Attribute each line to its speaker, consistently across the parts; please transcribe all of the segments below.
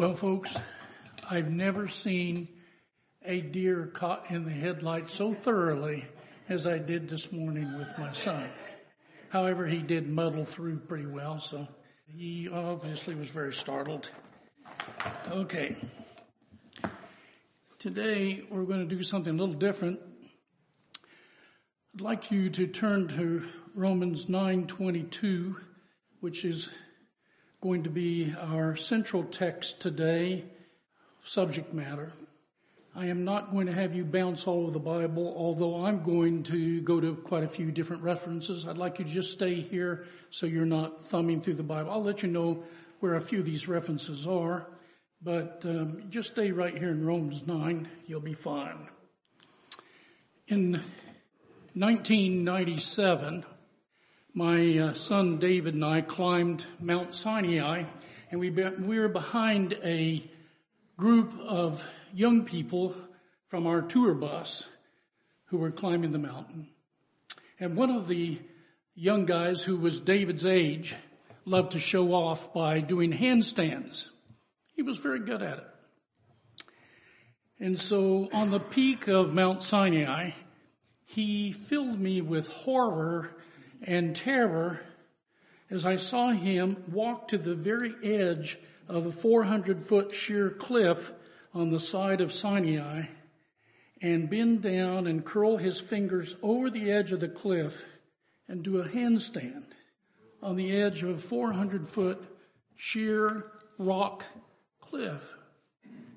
Speaker 1: Well, folks, I've never seen a deer caught in the headlights so thoroughly as I did this morning with my son. However, he did muddle through pretty well, so he obviously was very startled. Okay. Today we're going to do something a little different. I'd like you to turn to Romans 9:22, which is going to be our central text today, subject matter. I am not going to have you bounce all over the Bible, although I'm going to go to quite a few different references. I'd like you to just stay here so you're not thumbing through the Bible. I'll let you know where a few of these references are, but um, just stay right here in Romans 9. You'll be fine. In 1997, my uh, son David and I climbed Mount Sinai and we, be, we were behind a group of young people from our tour bus who were climbing the mountain. And one of the young guys who was David's age loved to show off by doing handstands. He was very good at it. And so on the peak of Mount Sinai, he filled me with horror and terror as I saw him walk to the very edge of a 400 foot sheer cliff on the side of Sinai and bend down and curl his fingers over the edge of the cliff and do a handstand on the edge of a 400 foot sheer rock cliff.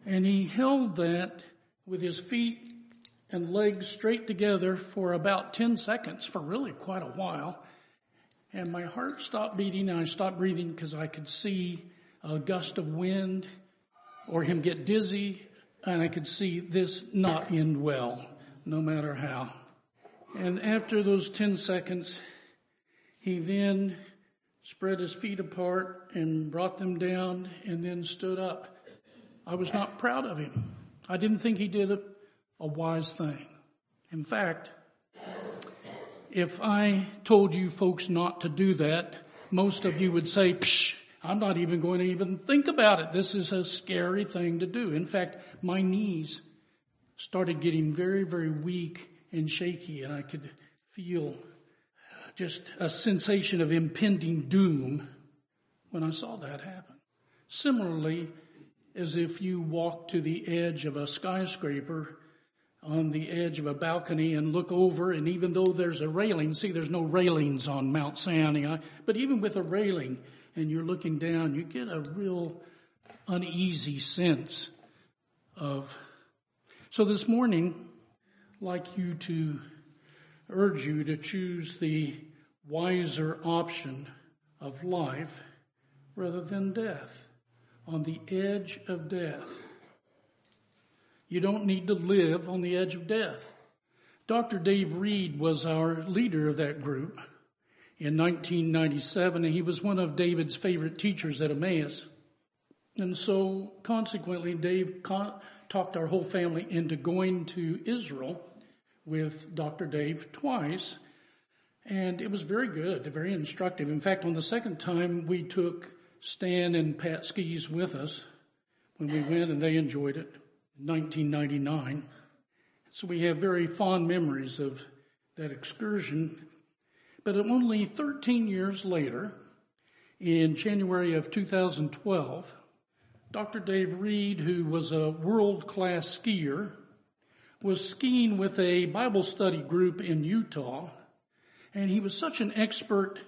Speaker 1: And he held that with his feet and legs straight together for about 10 seconds for really quite a while. And my heart stopped beating and I stopped breathing because I could see a gust of wind or him get dizzy and I could see this not end well, no matter how. And after those 10 seconds, he then spread his feet apart and brought them down and then stood up. I was not proud of him. I didn't think he did it a wise thing. In fact, if I told you folks not to do that, most of you would say, Psh, I'm not even going to even think about it. This is a scary thing to do. In fact, my knees started getting very, very weak and shaky and I could feel just a sensation of impending doom when I saw that happen. Similarly, as if you walk to the edge of a skyscraper on the edge of a balcony and look over and even though there's a railing, see there's no railings on Mount Sinai, but even with a railing and you're looking down, you get a real uneasy sense of. So this morning, I'd like you to urge you to choose the wiser option of life rather than death, on the edge of death. You don't need to live on the edge of death. Dr. Dave Reed was our leader of that group in 1997 and he was one of David's favorite teachers at Emmaus. And so consequently Dave con- talked our whole family into going to Israel with Dr. Dave twice. And it was very good, very instructive. In fact, on the second time we took Stan and Pat Skees with us when we went and they enjoyed it. 1999. So we have very fond memories of that excursion. But only 13 years later, in January of 2012, Dr. Dave Reed, who was a world-class skier, was skiing with a Bible study group in Utah, and he was such an expert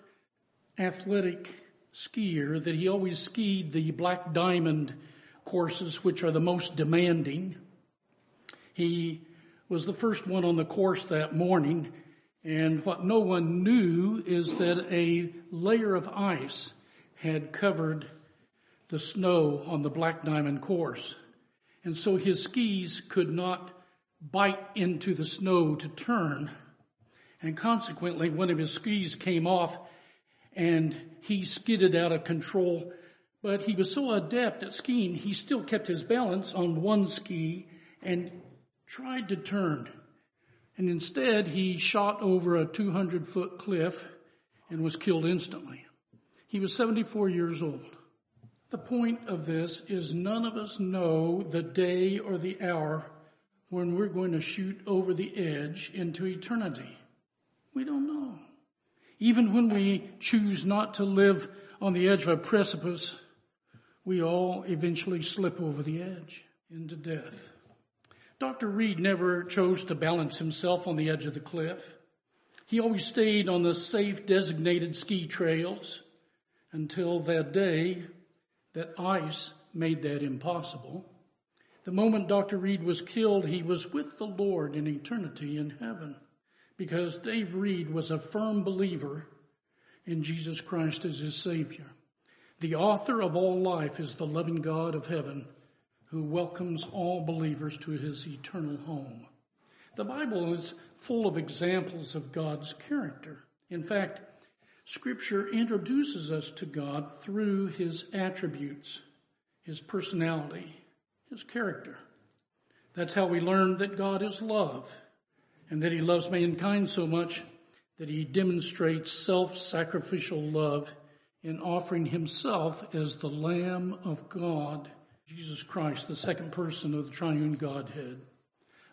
Speaker 1: athletic skier that he always skied the Black Diamond courses which are the most demanding. He was the first one on the course that morning and what no one knew is that a layer of ice had covered the snow on the Black Diamond course. And so his skis could not bite into the snow to turn. And consequently, one of his skis came off and he skidded out of control but he was so adept at skiing, he still kept his balance on one ski and tried to turn. And instead, he shot over a 200 foot cliff and was killed instantly. He was 74 years old. The point of this is none of us know the day or the hour when we're going to shoot over the edge into eternity. We don't know. Even when we choose not to live on the edge of a precipice, we all eventually slip over the edge into death. Dr. Reed never chose to balance himself on the edge of the cliff. He always stayed on the safe designated ski trails until that day that ice made that impossible. The moment Dr. Reed was killed, he was with the Lord in eternity in heaven because Dave Reed was a firm believer in Jesus Christ as his Savior. The author of all life is the loving God of heaven who welcomes all believers to his eternal home. The Bible is full of examples of God's character. In fact, scripture introduces us to God through his attributes, his personality, his character. That's how we learn that God is love and that he loves mankind so much that he demonstrates self-sacrificial love in offering himself as the Lamb of God, Jesus Christ, the second person of the triune Godhead.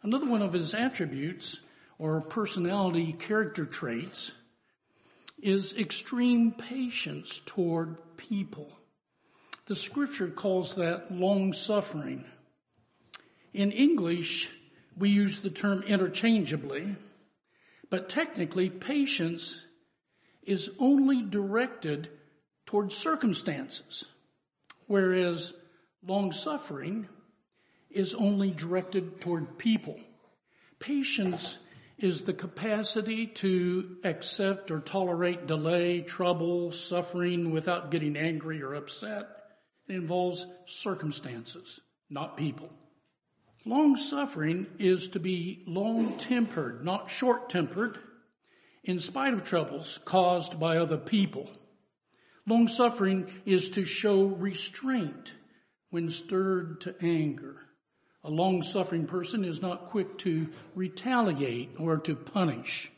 Speaker 1: Another one of his attributes or personality character traits is extreme patience toward people. The scripture calls that long suffering. In English, we use the term interchangeably, but technically patience is only directed towards circumstances, whereas long suffering is only directed toward people. Patience is the capacity to accept or tolerate delay, trouble, suffering without getting angry or upset. It involves circumstances, not people. Long suffering is to be long tempered, not short tempered, in spite of troubles caused by other people. Long suffering is to show restraint when stirred to anger. A long suffering person is not quick to retaliate or to punish.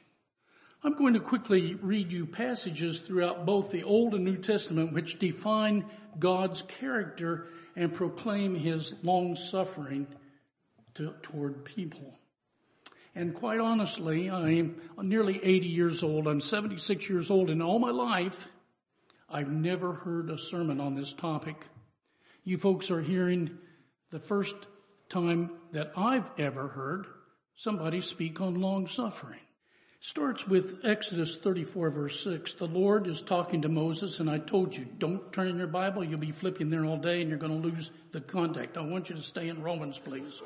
Speaker 1: I'm going to quickly read you passages throughout both the Old and New Testament which define God's character and proclaim his long suffering to, toward people. And quite honestly, I'm nearly 80 years old. I'm 76 years old and all my life, I've never heard a sermon on this topic. You folks are hearing the first time that I've ever heard somebody speak on long suffering. Starts with Exodus 34 verse 6. The Lord is talking to Moses and I told you, don't turn in your Bible. You'll be flipping there all day and you're going to lose the contact. I want you to stay in Romans, please.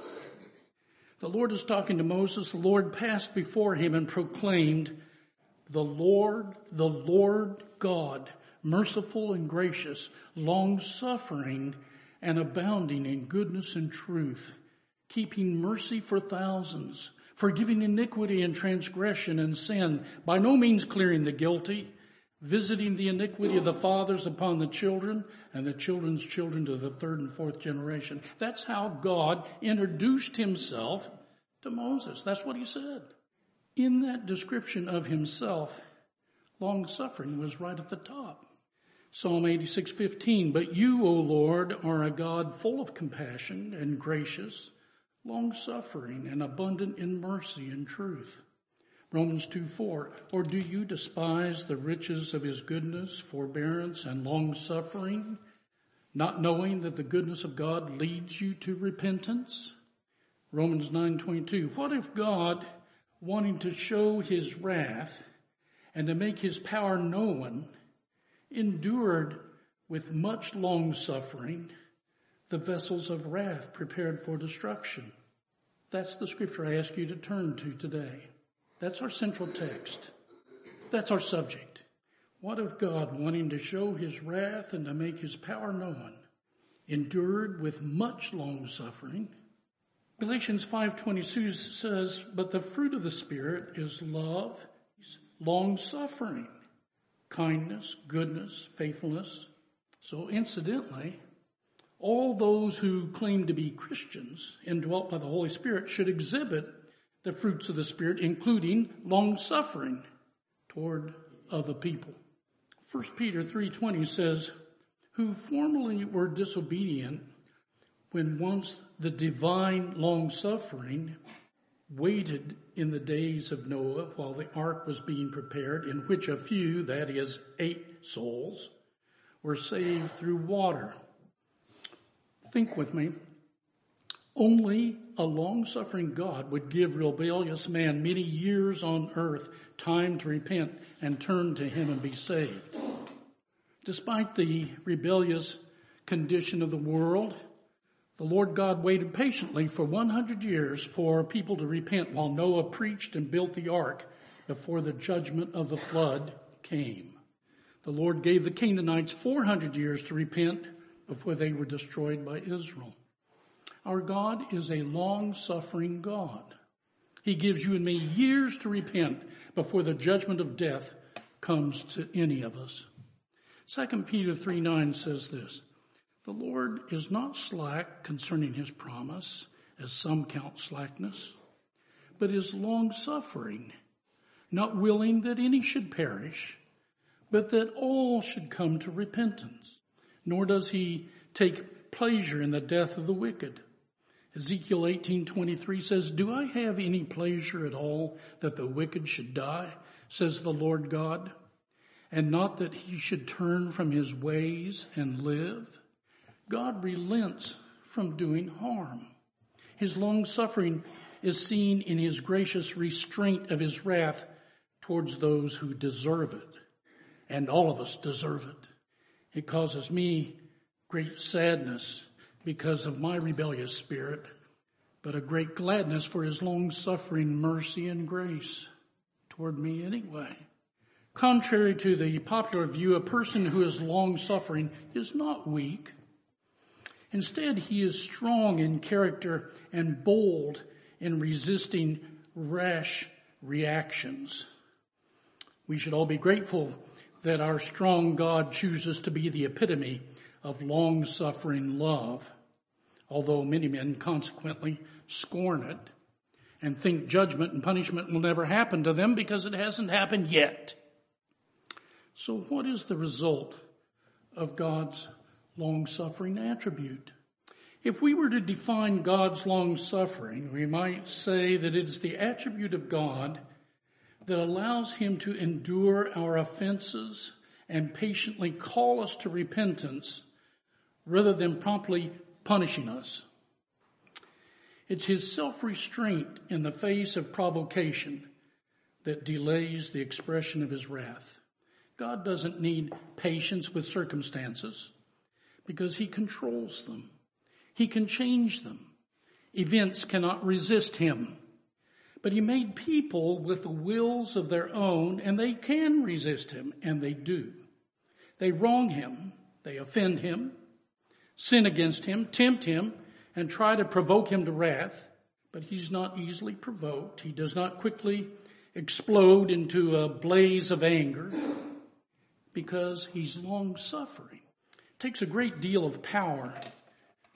Speaker 1: The Lord is talking to Moses. The Lord passed before him and proclaimed, the Lord, the Lord God, merciful and gracious, long suffering and abounding in goodness and truth, keeping mercy for thousands, forgiving iniquity and transgression and sin, by no means clearing the guilty, visiting the iniquity of the fathers upon the children and the children's children to the third and fourth generation. That's how God introduced himself to Moses. That's what he said. In that description of himself, long suffering was right at the top. Psalm 86:15 But you, O Lord, are a God full of compassion and gracious, long suffering and abundant in mercy and truth Romans 2 4. Or do you despise the riches of his goodness, forbearance, and long suffering, not knowing that the goodness of God leads you to repentance? Romans 9:22. What if God, wanting to show his wrath and to make his power known, endured with much long suffering the vessels of wrath prepared for destruction? That's the scripture I ask you to turn to today. That's our central text. That's our subject. What of God wanting to show his wrath and to make his power known, endured with much long suffering? Galatians 5:22 says, "But the fruit of the spirit is love, long suffering, kindness, goodness, faithfulness." So incidentally, all those who claim to be Christians indwelt by the Holy Spirit should exhibit the fruits of the Spirit, including long suffering toward other people. 1 Peter 3.20 says, who formerly were disobedient when once the divine long suffering waited in the days of Noah while the ark was being prepared in which a few, that is eight souls, were saved through water. Think with me. Only a long-suffering God would give rebellious man many years on earth time to repent and turn to Him and be saved. Despite the rebellious condition of the world, the Lord God waited patiently for 100 years for people to repent while Noah preached and built the ark before the judgment of the flood came. The Lord gave the Canaanites 400 years to repent before they were destroyed by Israel. Our God is a long-suffering God. He gives you and me years to repent before the judgment of death comes to any of us. 2 Peter 3 9 says this, The Lord is not slack concerning his promise, as some count slackness, but is long suffering, not willing that any should perish, but that all should come to repentance. Nor does he take pleasure in the death of the wicked. Ezekiel 18:23 says, "Do I have any pleasure at all that the wicked should die?" says the Lord God, "and not that he should turn from his ways and live." God relents from doing harm. His long suffering is seen in his gracious restraint of his wrath towards those who deserve it and all of us deserve it. It causes me great sadness because of my rebellious spirit, but a great gladness for his long suffering mercy and grace toward me anyway. Contrary to the popular view, a person who is long suffering is not weak. Instead, he is strong in character and bold in resisting rash reactions. We should all be grateful that our strong God chooses to be the epitome of long suffering love, although many men consequently scorn it and think judgment and punishment will never happen to them because it hasn't happened yet. So what is the result of God's long suffering attribute? If we were to define God's long suffering, we might say that it is the attribute of God that allows him to endure our offenses and patiently call us to repentance rather than promptly punishing us. It's his self-restraint in the face of provocation that delays the expression of his wrath. God doesn't need patience with circumstances because he controls them. He can change them. Events cannot resist him. But he made people with the wills of their own and they can resist him and they do. They wrong him. They offend him, sin against him, tempt him, and try to provoke him to wrath. But he's not easily provoked. He does not quickly explode into a blaze of anger because he's long suffering. Takes a great deal of power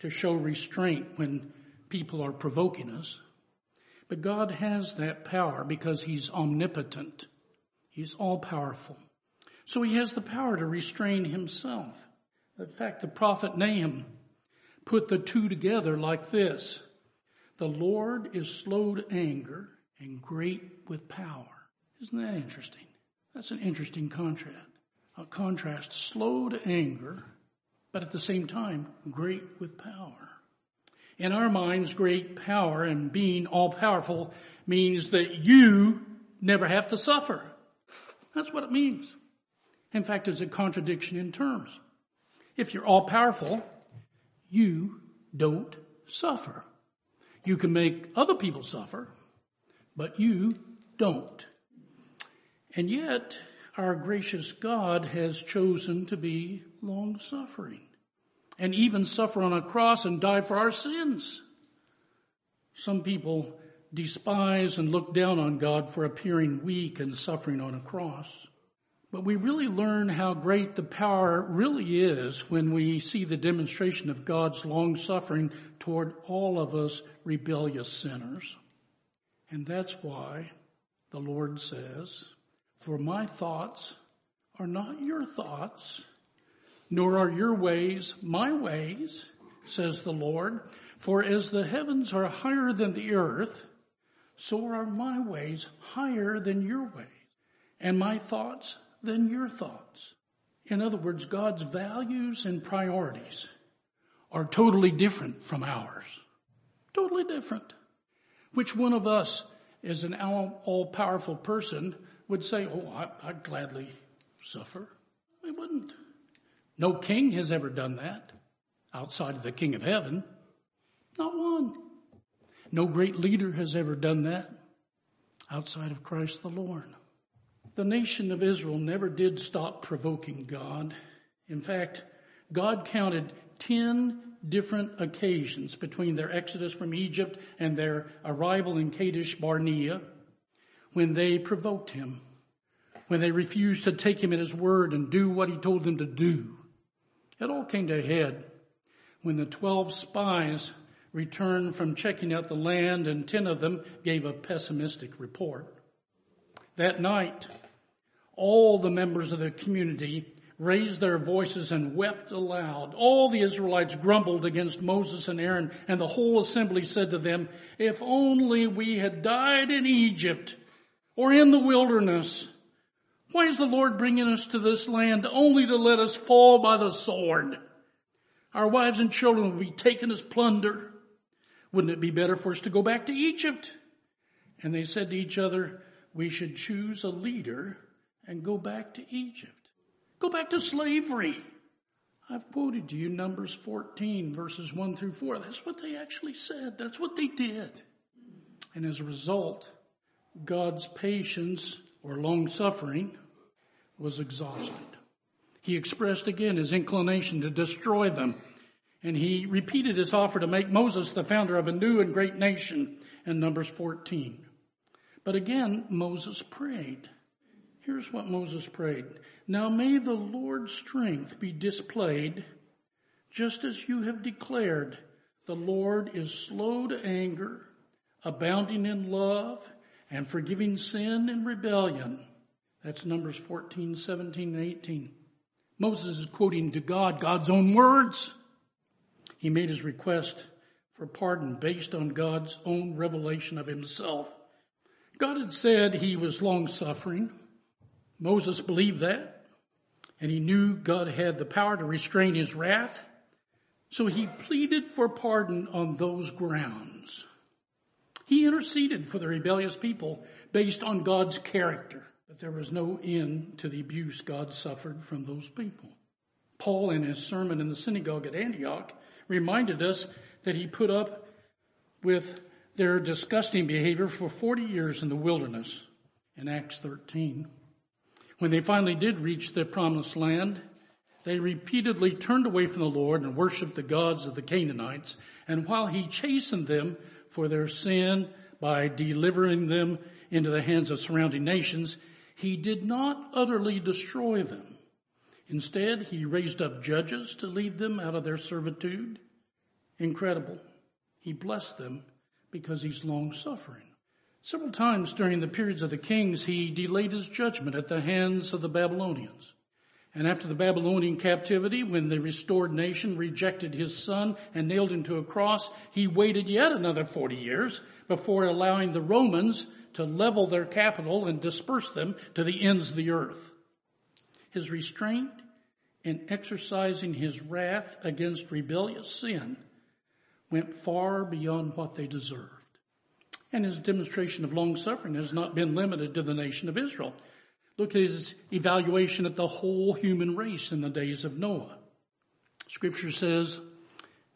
Speaker 1: to show restraint when people are provoking us. But God has that power because He's omnipotent. He's all powerful. So He has the power to restrain Himself. In fact, the prophet Nahum put the two together like this. The Lord is slow to anger and great with power. Isn't that interesting? That's an interesting contrast. A contrast, slow to anger, but at the same time, great with power. In our minds, great power and being all powerful means that you never have to suffer. That's what it means. In fact, it's a contradiction in terms. If you're all powerful, you don't suffer. You can make other people suffer, but you don't. And yet, our gracious God has chosen to be long suffering and even suffer on a cross and die for our sins. Some people despise and look down on God for appearing weak and suffering on a cross. But we really learn how great the power really is when we see the demonstration of God's long suffering toward all of us rebellious sinners. And that's why the Lord says, for my thoughts are not your thoughts, nor are your ways my ways, says the Lord. For as the heavens are higher than the earth, so are my ways higher than your ways, and my thoughts than your thoughts. In other words, God's values and priorities are totally different from ours. Totally different. Which one of us, as an all-powerful person, would say, oh, I, would gladly suffer? We wouldn't. No king has ever done that outside of the king of heaven. Not one. No great leader has ever done that outside of Christ the Lord. The nation of Israel never did stop provoking God. In fact, God counted 10 different occasions between their exodus from Egypt and their arrival in Kadesh Barnea when they provoked him, when they refused to take him at his word and do what he told them to do. It all came to a head when the 12 spies returned from checking out the land and 10 of them gave a pessimistic report. That night, all the members of the community raised their voices and wept aloud. All the Israelites grumbled against Moses and Aaron, and the whole assembly said to them, if only we had died in Egypt or in the wilderness. Why is the Lord bringing us to this land only to let us fall by the sword? Our wives and children will be taken as plunder. Wouldn't it be better for us to go back to Egypt? And they said to each other, we should choose a leader and go back to Egypt. Go back to slavery. I've quoted to you Numbers 14 verses 1 through 4. That's what they actually said. That's what they did. And as a result, God's patience or long suffering was exhausted. He expressed again his inclination to destroy them. And he repeated his offer to make Moses the founder of a new and great nation in Numbers 14. But again, Moses prayed. Here's what Moses prayed. Now may the Lord's strength be displayed just as you have declared. The Lord is slow to anger, abounding in love, and forgiving sin and rebellion. That's Numbers 14, 17, and 18. Moses is quoting to God God's own words. He made his request for pardon based on God's own revelation of himself. God had said he was long suffering. Moses believed that, and he knew God had the power to restrain his wrath. So he pleaded for pardon on those grounds. He interceded for the rebellious people based on God's character, but there was no end to the abuse God suffered from those people. Paul in his sermon in the synagogue at Antioch reminded us that he put up with their disgusting behavior for 40 years in the wilderness in Acts 13. When they finally did reach the promised land, they repeatedly turned away from the Lord and worshiped the gods of the Canaanites. And while he chastened them for their sin by delivering them into the hands of surrounding nations, he did not utterly destroy them. Instead, he raised up judges to lead them out of their servitude. Incredible. He blessed them because he's long suffering. Several times during the periods of the kings, he delayed his judgment at the hands of the Babylonians. And after the Babylonian captivity, when the restored nation rejected his son and nailed him to a cross, he waited yet another 40 years before allowing the Romans to level their capital and disperse them to the ends of the earth. His restraint in exercising his wrath against rebellious sin went far beyond what they deserved. And his demonstration of long suffering has not been limited to the nation of Israel. Look at his evaluation of the whole human race in the days of Noah. Scripture says,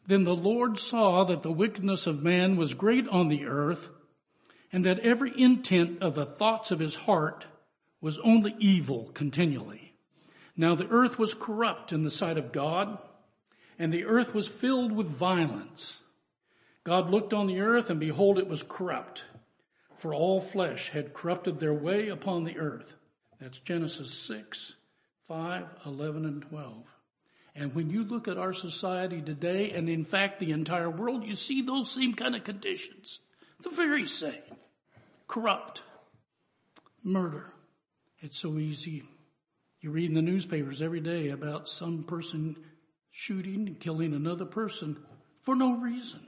Speaker 1: Then the Lord saw that the wickedness of man was great on the earth, and that every intent of the thoughts of his heart was only evil continually. Now the earth was corrupt in the sight of God, and the earth was filled with violence. God looked on the earth and behold it was corrupt, for all flesh had corrupted their way upon the earth. That's Genesis 6, 5, 11, and 12. And when you look at our society today, and in fact the entire world, you see those same kind of conditions. The very same. Corrupt. Murder. It's so easy. You read in the newspapers every day about some person shooting and killing another person for no reason.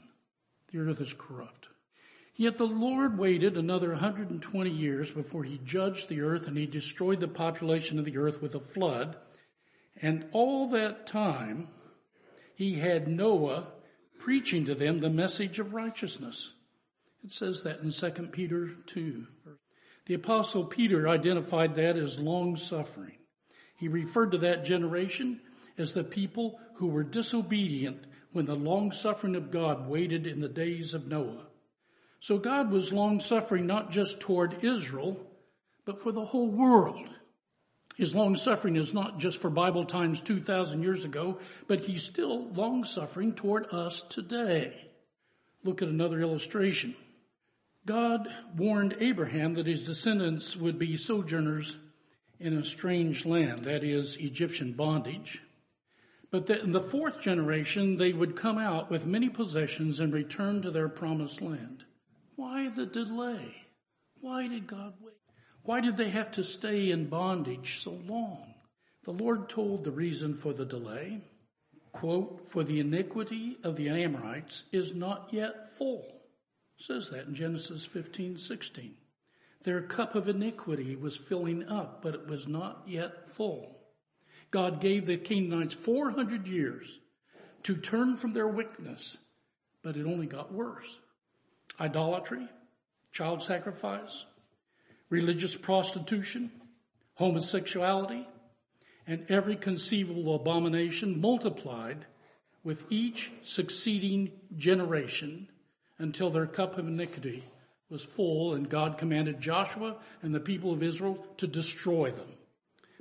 Speaker 1: The earth is corrupt. Yet the Lord waited another 120 years before he judged the earth and he destroyed the population of the earth with a flood. And all that time, he had Noah preaching to them the message of righteousness. It says that in 2 Peter 2. The apostle Peter identified that as long suffering. He referred to that generation as the people who were disobedient when the long suffering of God waited in the days of Noah. So God was long suffering not just toward Israel, but for the whole world. His long suffering is not just for Bible times 2,000 years ago, but he's still long suffering toward us today. Look at another illustration. God warned Abraham that his descendants would be sojourners in a strange land, that is Egyptian bondage. But that in the fourth generation, they would come out with many possessions and return to their promised land. Why the delay? Why did God wait? Why did they have to stay in bondage so long? The Lord told the reason for the delay. Quote, for the iniquity of the Amorites is not yet full. It says that in Genesis 15, 16. Their cup of iniquity was filling up, but it was not yet full. God gave the Canaanites 400 years to turn from their wickedness, but it only got worse idolatry, child sacrifice, religious prostitution, homosexuality, and every conceivable abomination multiplied with each succeeding generation until their cup of iniquity was full and God commanded Joshua and the people of Israel to destroy them.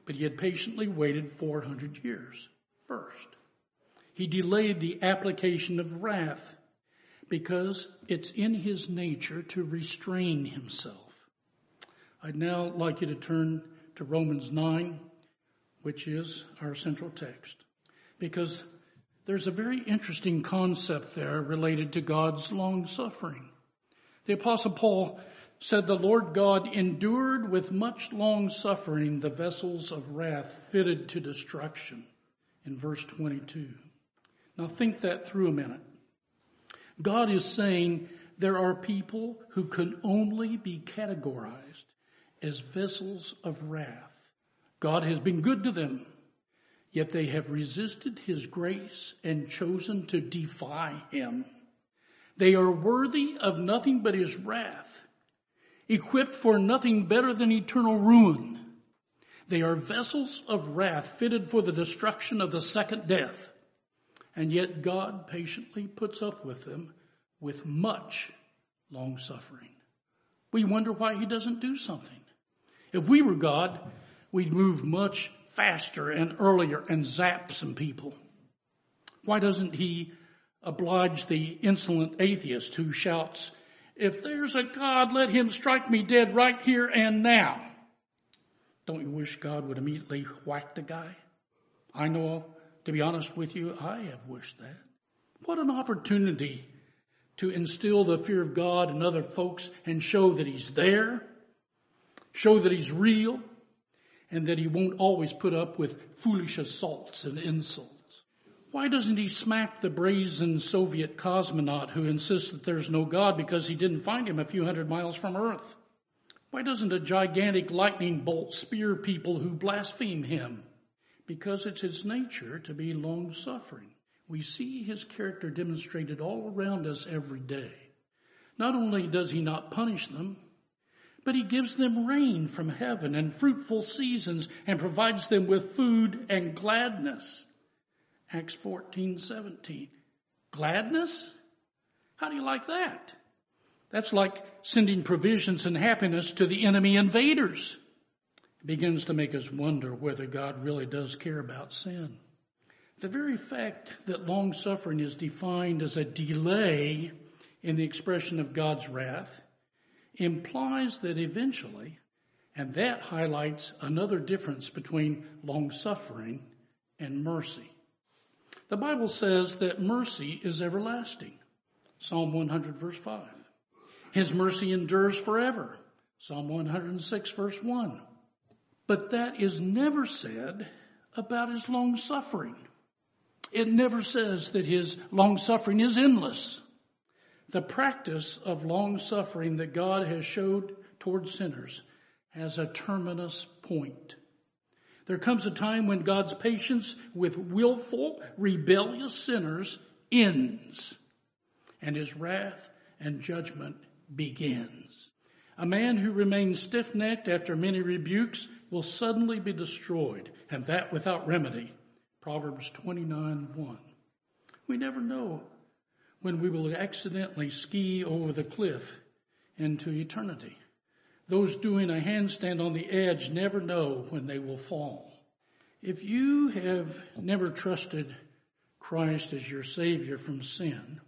Speaker 1: But he had patiently waited 400 years first. He delayed the application of wrath because it's in his nature to restrain himself. I'd now like you to turn to Romans 9, which is our central text, because there's a very interesting concept there related to God's long suffering. The apostle Paul said the Lord God endured with much long suffering the vessels of wrath fitted to destruction in verse 22. Now think that through a minute. God is saying there are people who can only be categorized as vessels of wrath. God has been good to them, yet they have resisted his grace and chosen to defy him. They are worthy of nothing but his wrath, equipped for nothing better than eternal ruin. They are vessels of wrath fitted for the destruction of the second death. And yet God patiently puts up with them with much long suffering. We wonder why he doesn't do something. If we were God, we'd move much faster and earlier and zap some people. Why doesn't he oblige the insolent atheist who shouts, if there's a God, let him strike me dead right here and now. Don't you wish God would immediately whack the guy? I know to be honest with you, I have wished that. What an opportunity to instill the fear of God in other folks and show that He's there, show that He's real, and that He won't always put up with foolish assaults and insults. Why doesn't He smack the brazen Soviet cosmonaut who insists that there's no God because he didn't find him a few hundred miles from Earth? Why doesn't a gigantic lightning bolt spear people who blaspheme Him? Because it's his nature to be long suffering. We see his character demonstrated all around us every day. Not only does he not punish them, but he gives them rain from heaven and fruitful seasons and provides them with food and gladness. Acts 14, 17. Gladness? How do you like that? That's like sending provisions and happiness to the enemy invaders begins to make us wonder whether God really does care about sin. The very fact that long suffering is defined as a delay in the expression of God's wrath implies that eventually, and that highlights another difference between long suffering and mercy. The Bible says that mercy is everlasting. Psalm 100 verse 5. His mercy endures forever. Psalm 106 verse 1. But that is never said about his long suffering. It never says that his long suffering is endless. The practice of long suffering that God has showed towards sinners has a terminus point. There comes a time when God's patience with willful, rebellious sinners ends and his wrath and judgment begins. A man who remains stiff-necked after many rebukes will suddenly be destroyed and that without remedy. Proverbs 29, 1. We never know when we will accidentally ski over the cliff into eternity. Those doing a handstand on the edge never know when they will fall. If you have never trusted Christ as your Savior from sin,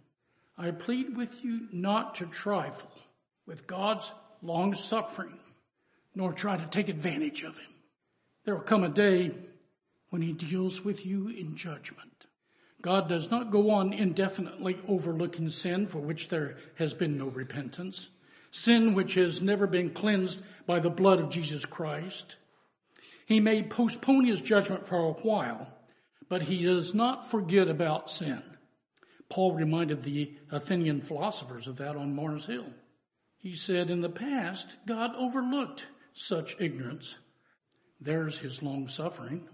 Speaker 1: I plead with you not to trifle with God's long suffering, nor try to take advantage of Him. There will come a day when He deals with you in judgment. God does not go on indefinitely overlooking sin for which there has been no repentance, sin which has never been cleansed by the blood of Jesus Christ. He may postpone his judgment for a while, but he does not forget about sin. Paul reminded the Athenian philosophers of that on Mars Hill. He said in the past, God overlooked such ignorance. There's his long suffering.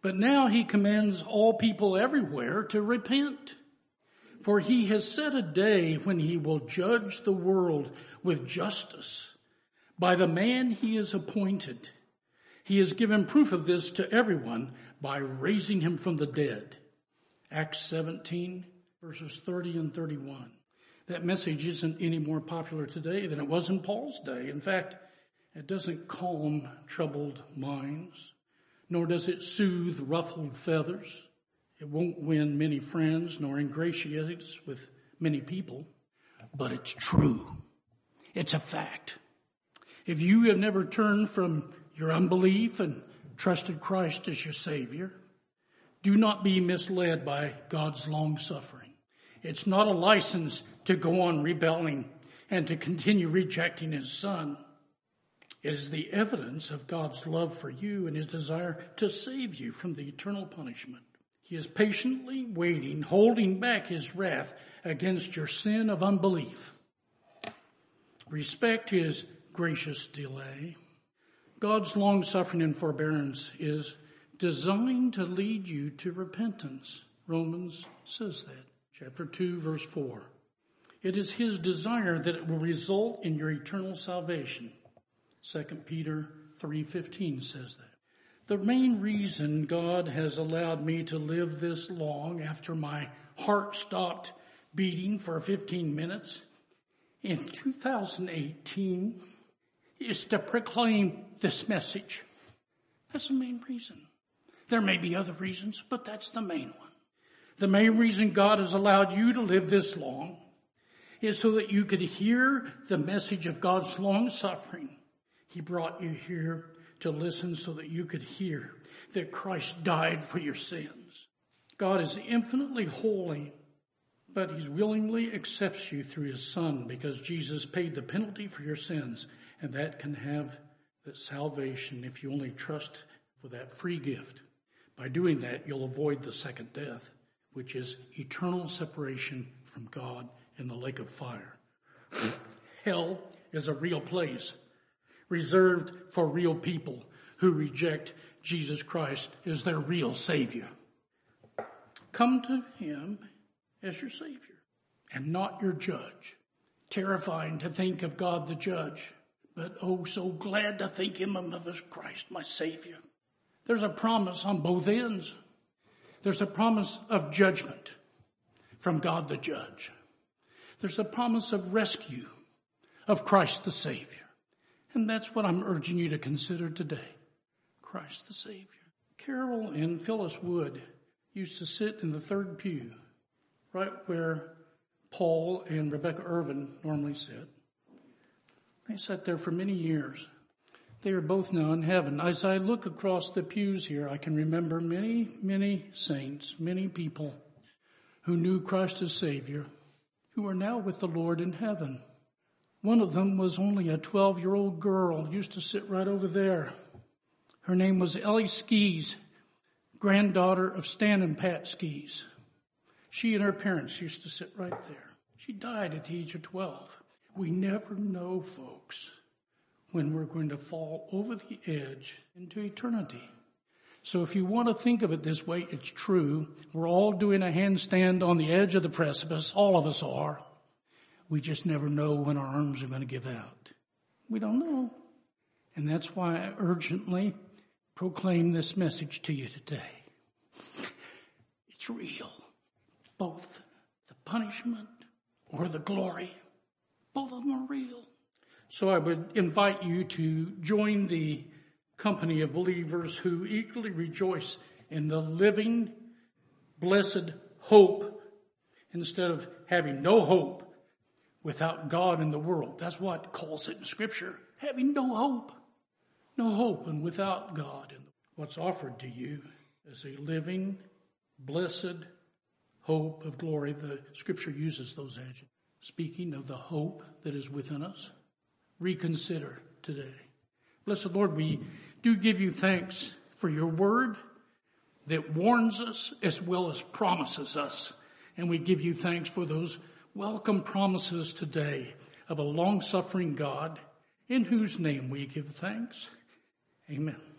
Speaker 1: But now he commands all people everywhere to repent. For he has set a day when he will judge the world with justice by the man he has appointed. He has given proof of this to everyone by raising him from the dead. Acts 17 verses 30 and 31. That message isn't any more popular today than it was in Paul's day. In fact, it doesn't calm troubled minds nor does it soothe ruffled feathers. It won't win many friends nor ingratiates with many people, but it's true. It's a fact. If you have never turned from your unbelief and trusted Christ as your Savior, do not be misled by God's long suffering. It's not a license to go on rebelling and to continue rejecting His Son. It is the evidence of God's love for you and his desire to save you from the eternal punishment. He is patiently waiting, holding back his wrath against your sin of unbelief. Respect his gracious delay. God's long suffering and forbearance is designed to lead you to repentance. Romans says that. Chapter 2 verse 4. It is his desire that it will result in your eternal salvation. 2 Peter 3.15 says that. The main reason God has allowed me to live this long after my heart stopped beating for 15 minutes in 2018 is to proclaim this message. That's the main reason. There may be other reasons, but that's the main one. The main reason God has allowed you to live this long is so that you could hear the message of God's long suffering he brought you here to listen so that you could hear that Christ died for your sins. God is infinitely holy, but he willingly accepts you through his son because Jesus paid the penalty for your sins and that can have the salvation if you only trust for that free gift. By doing that, you'll avoid the second death, which is eternal separation from God in the lake of fire. Hell is a real place reserved for real people who reject Jesus Christ as their real Savior. Come to Him as your Savior and not your judge. Terrifying to think of God the judge, but oh so glad to think Him of as Christ, my Savior. There's a promise on both ends. There's a promise of judgment from God the judge. There's a promise of rescue of Christ the Savior. And that's what I'm urging you to consider today. Christ the Savior. Carol and Phyllis Wood used to sit in the third pew, right where Paul and Rebecca Irvin normally sit. They sat there for many years. They are both now in heaven. As I look across the pews here, I can remember many, many saints, many people who knew Christ as Savior, who are now with the Lord in heaven. One of them was only a 12 year old girl, used to sit right over there. Her name was Ellie Skees, granddaughter of Stan and Pat Skees. She and her parents used to sit right there. She died at the age of 12. We never know, folks, when we're going to fall over the edge into eternity. So if you want to think of it this way, it's true. We're all doing a handstand on the edge of the precipice. All of us are. We just never know when our arms are going to give out. We don't know. And that's why I urgently proclaim this message to you today. It's real. Both the punishment or the glory. Both of them are real. So I would invite you to join the company of believers who equally rejoice in the living, blessed hope instead of having no hope without God in the world. That's what calls it in scripture. Having no hope. No hope and without God. And what's offered to you is a living, blessed hope of glory. The scripture uses those adjectives. Speaking of the hope that is within us, reconsider today. Blessed Lord, we do give you thanks for your word that warns us as well as promises us. And we give you thanks for those welcome promises today of a long suffering God in whose name we give thanks. Amen.